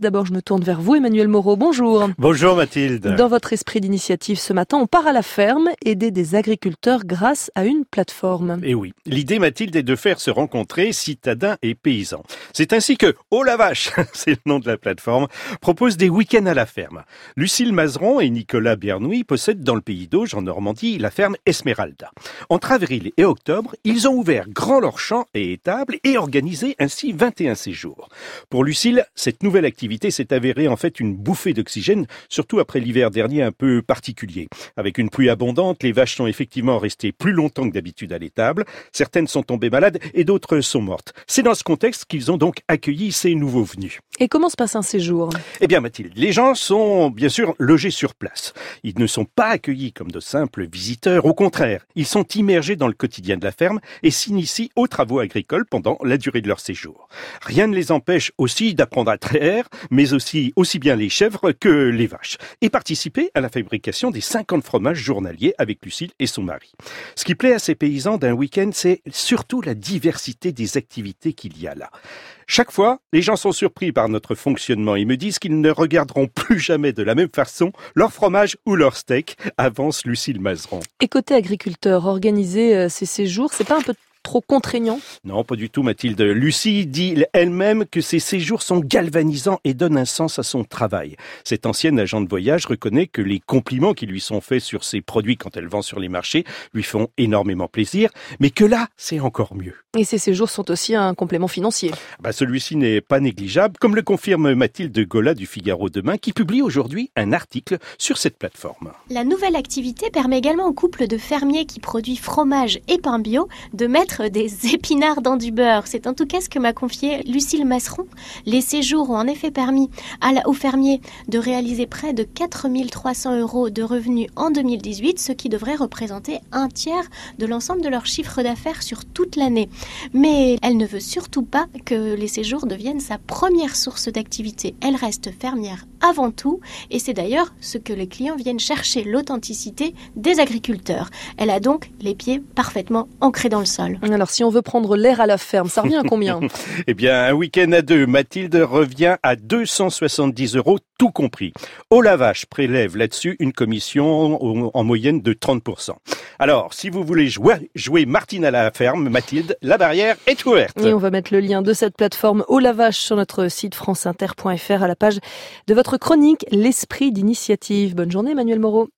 D'abord, je me tourne vers vous, Emmanuel Moreau. Bonjour. Bonjour Mathilde. Dans votre esprit d'initiative ce matin, on part à la ferme, aider des agriculteurs grâce à une plateforme. Et oui, l'idée Mathilde est de faire se rencontrer citadins et paysans. C'est ainsi que Oh la vache, c'est le nom de la plateforme, propose des week-ends à la ferme. Lucille Mazeron et Nicolas Bernouy possèdent dans le pays d'Auge, en Normandie, la ferme Esmeralda. Entre avril et octobre, ils ont ouvert grand leurs champs et étables et organisé ainsi 21 séjours. Pour Lucille, cette nouvelle activité s'est avérée en fait une bouffée d'oxygène, surtout après l'hiver dernier un peu particulier. Avec une pluie abondante, les vaches sont effectivement restées plus longtemps que d'habitude à l'étable. Certaines sont tombées malades et d'autres sont mortes. C'est dans ce contexte qu'ils ont donc accueilli ces nouveaux venus. Et comment se passe un séjour? Eh bien Mathilde, les gens sont bien sûr logés sur place. Ils ne sont pas accueillis comme de simples visiteurs, au contraire, ils sont immergés dans le quotidien de la ferme et s'initient aux travaux agricoles pendant la durée de leur séjour. Rien ne les empêche aussi d'apprendre à traire, mais aussi aussi bien les chèvres que les vaches, et participer à la fabrication des 50 fromages journaliers avec Lucille et son mari. Ce qui plaît à ces paysans d'un week-end, c'est surtout la diversité des activités qu'il y a là. Chaque fois, les gens sont surpris par notre fonctionnement et me disent qu'ils ne regarderont plus jamais de la même façon leur fromage ou leur steak, avance Lucille Mazeron. Et côté agriculteur, organiser euh, ces séjours, c'est pas un peu trop contraignant? Non, pas du tout, Mathilde. Lucie dit elle-même que ces séjours sont galvanisants et donnent un sens à son travail. Cette ancienne agent de voyage reconnaît que les compliments qui lui sont faits sur ses produits quand elle vend sur les marchés lui font énormément plaisir, mais que là, c'est encore mieux. Et ces séjours sont aussi un complément financier. Bah, Celui-ci n'est pas négligeable, comme le confirme Mathilde Gola du Figaro Demain, qui publie aujourd'hui un article sur cette plateforme. La nouvelle activité permet également aux couples de fermiers qui produisent fromage et pain bio de des épinards dans du beurre. C'est en tout cas ce que m'a confié Lucille Masseron. Les séjours ont en effet permis à la, aux fermiers de réaliser près de 4300 euros de revenus en 2018, ce qui devrait représenter un tiers de l'ensemble de leur chiffre d'affaires sur toute l'année. Mais elle ne veut surtout pas que les séjours deviennent sa première source d'activité. Elle reste fermière avant tout, et c'est d'ailleurs ce que les clients viennent chercher, l'authenticité des agriculteurs. Elle a donc les pieds parfaitement ancrés dans le sol. Alors, si on veut prendre l'air à la ferme, ça revient à combien? Eh bien, un week-end à deux, Mathilde revient à 270 euros, tout compris. Au lavage prélève là-dessus une commission en moyenne de 30%. Alors, si vous voulez jouer, Martine à la ferme, Mathilde, la barrière est ouverte. Et on va mettre le lien de cette plateforme au lavage sur notre site franceinter.fr à la page de votre chronique L'esprit d'initiative. Bonne journée, Emmanuel Moreau.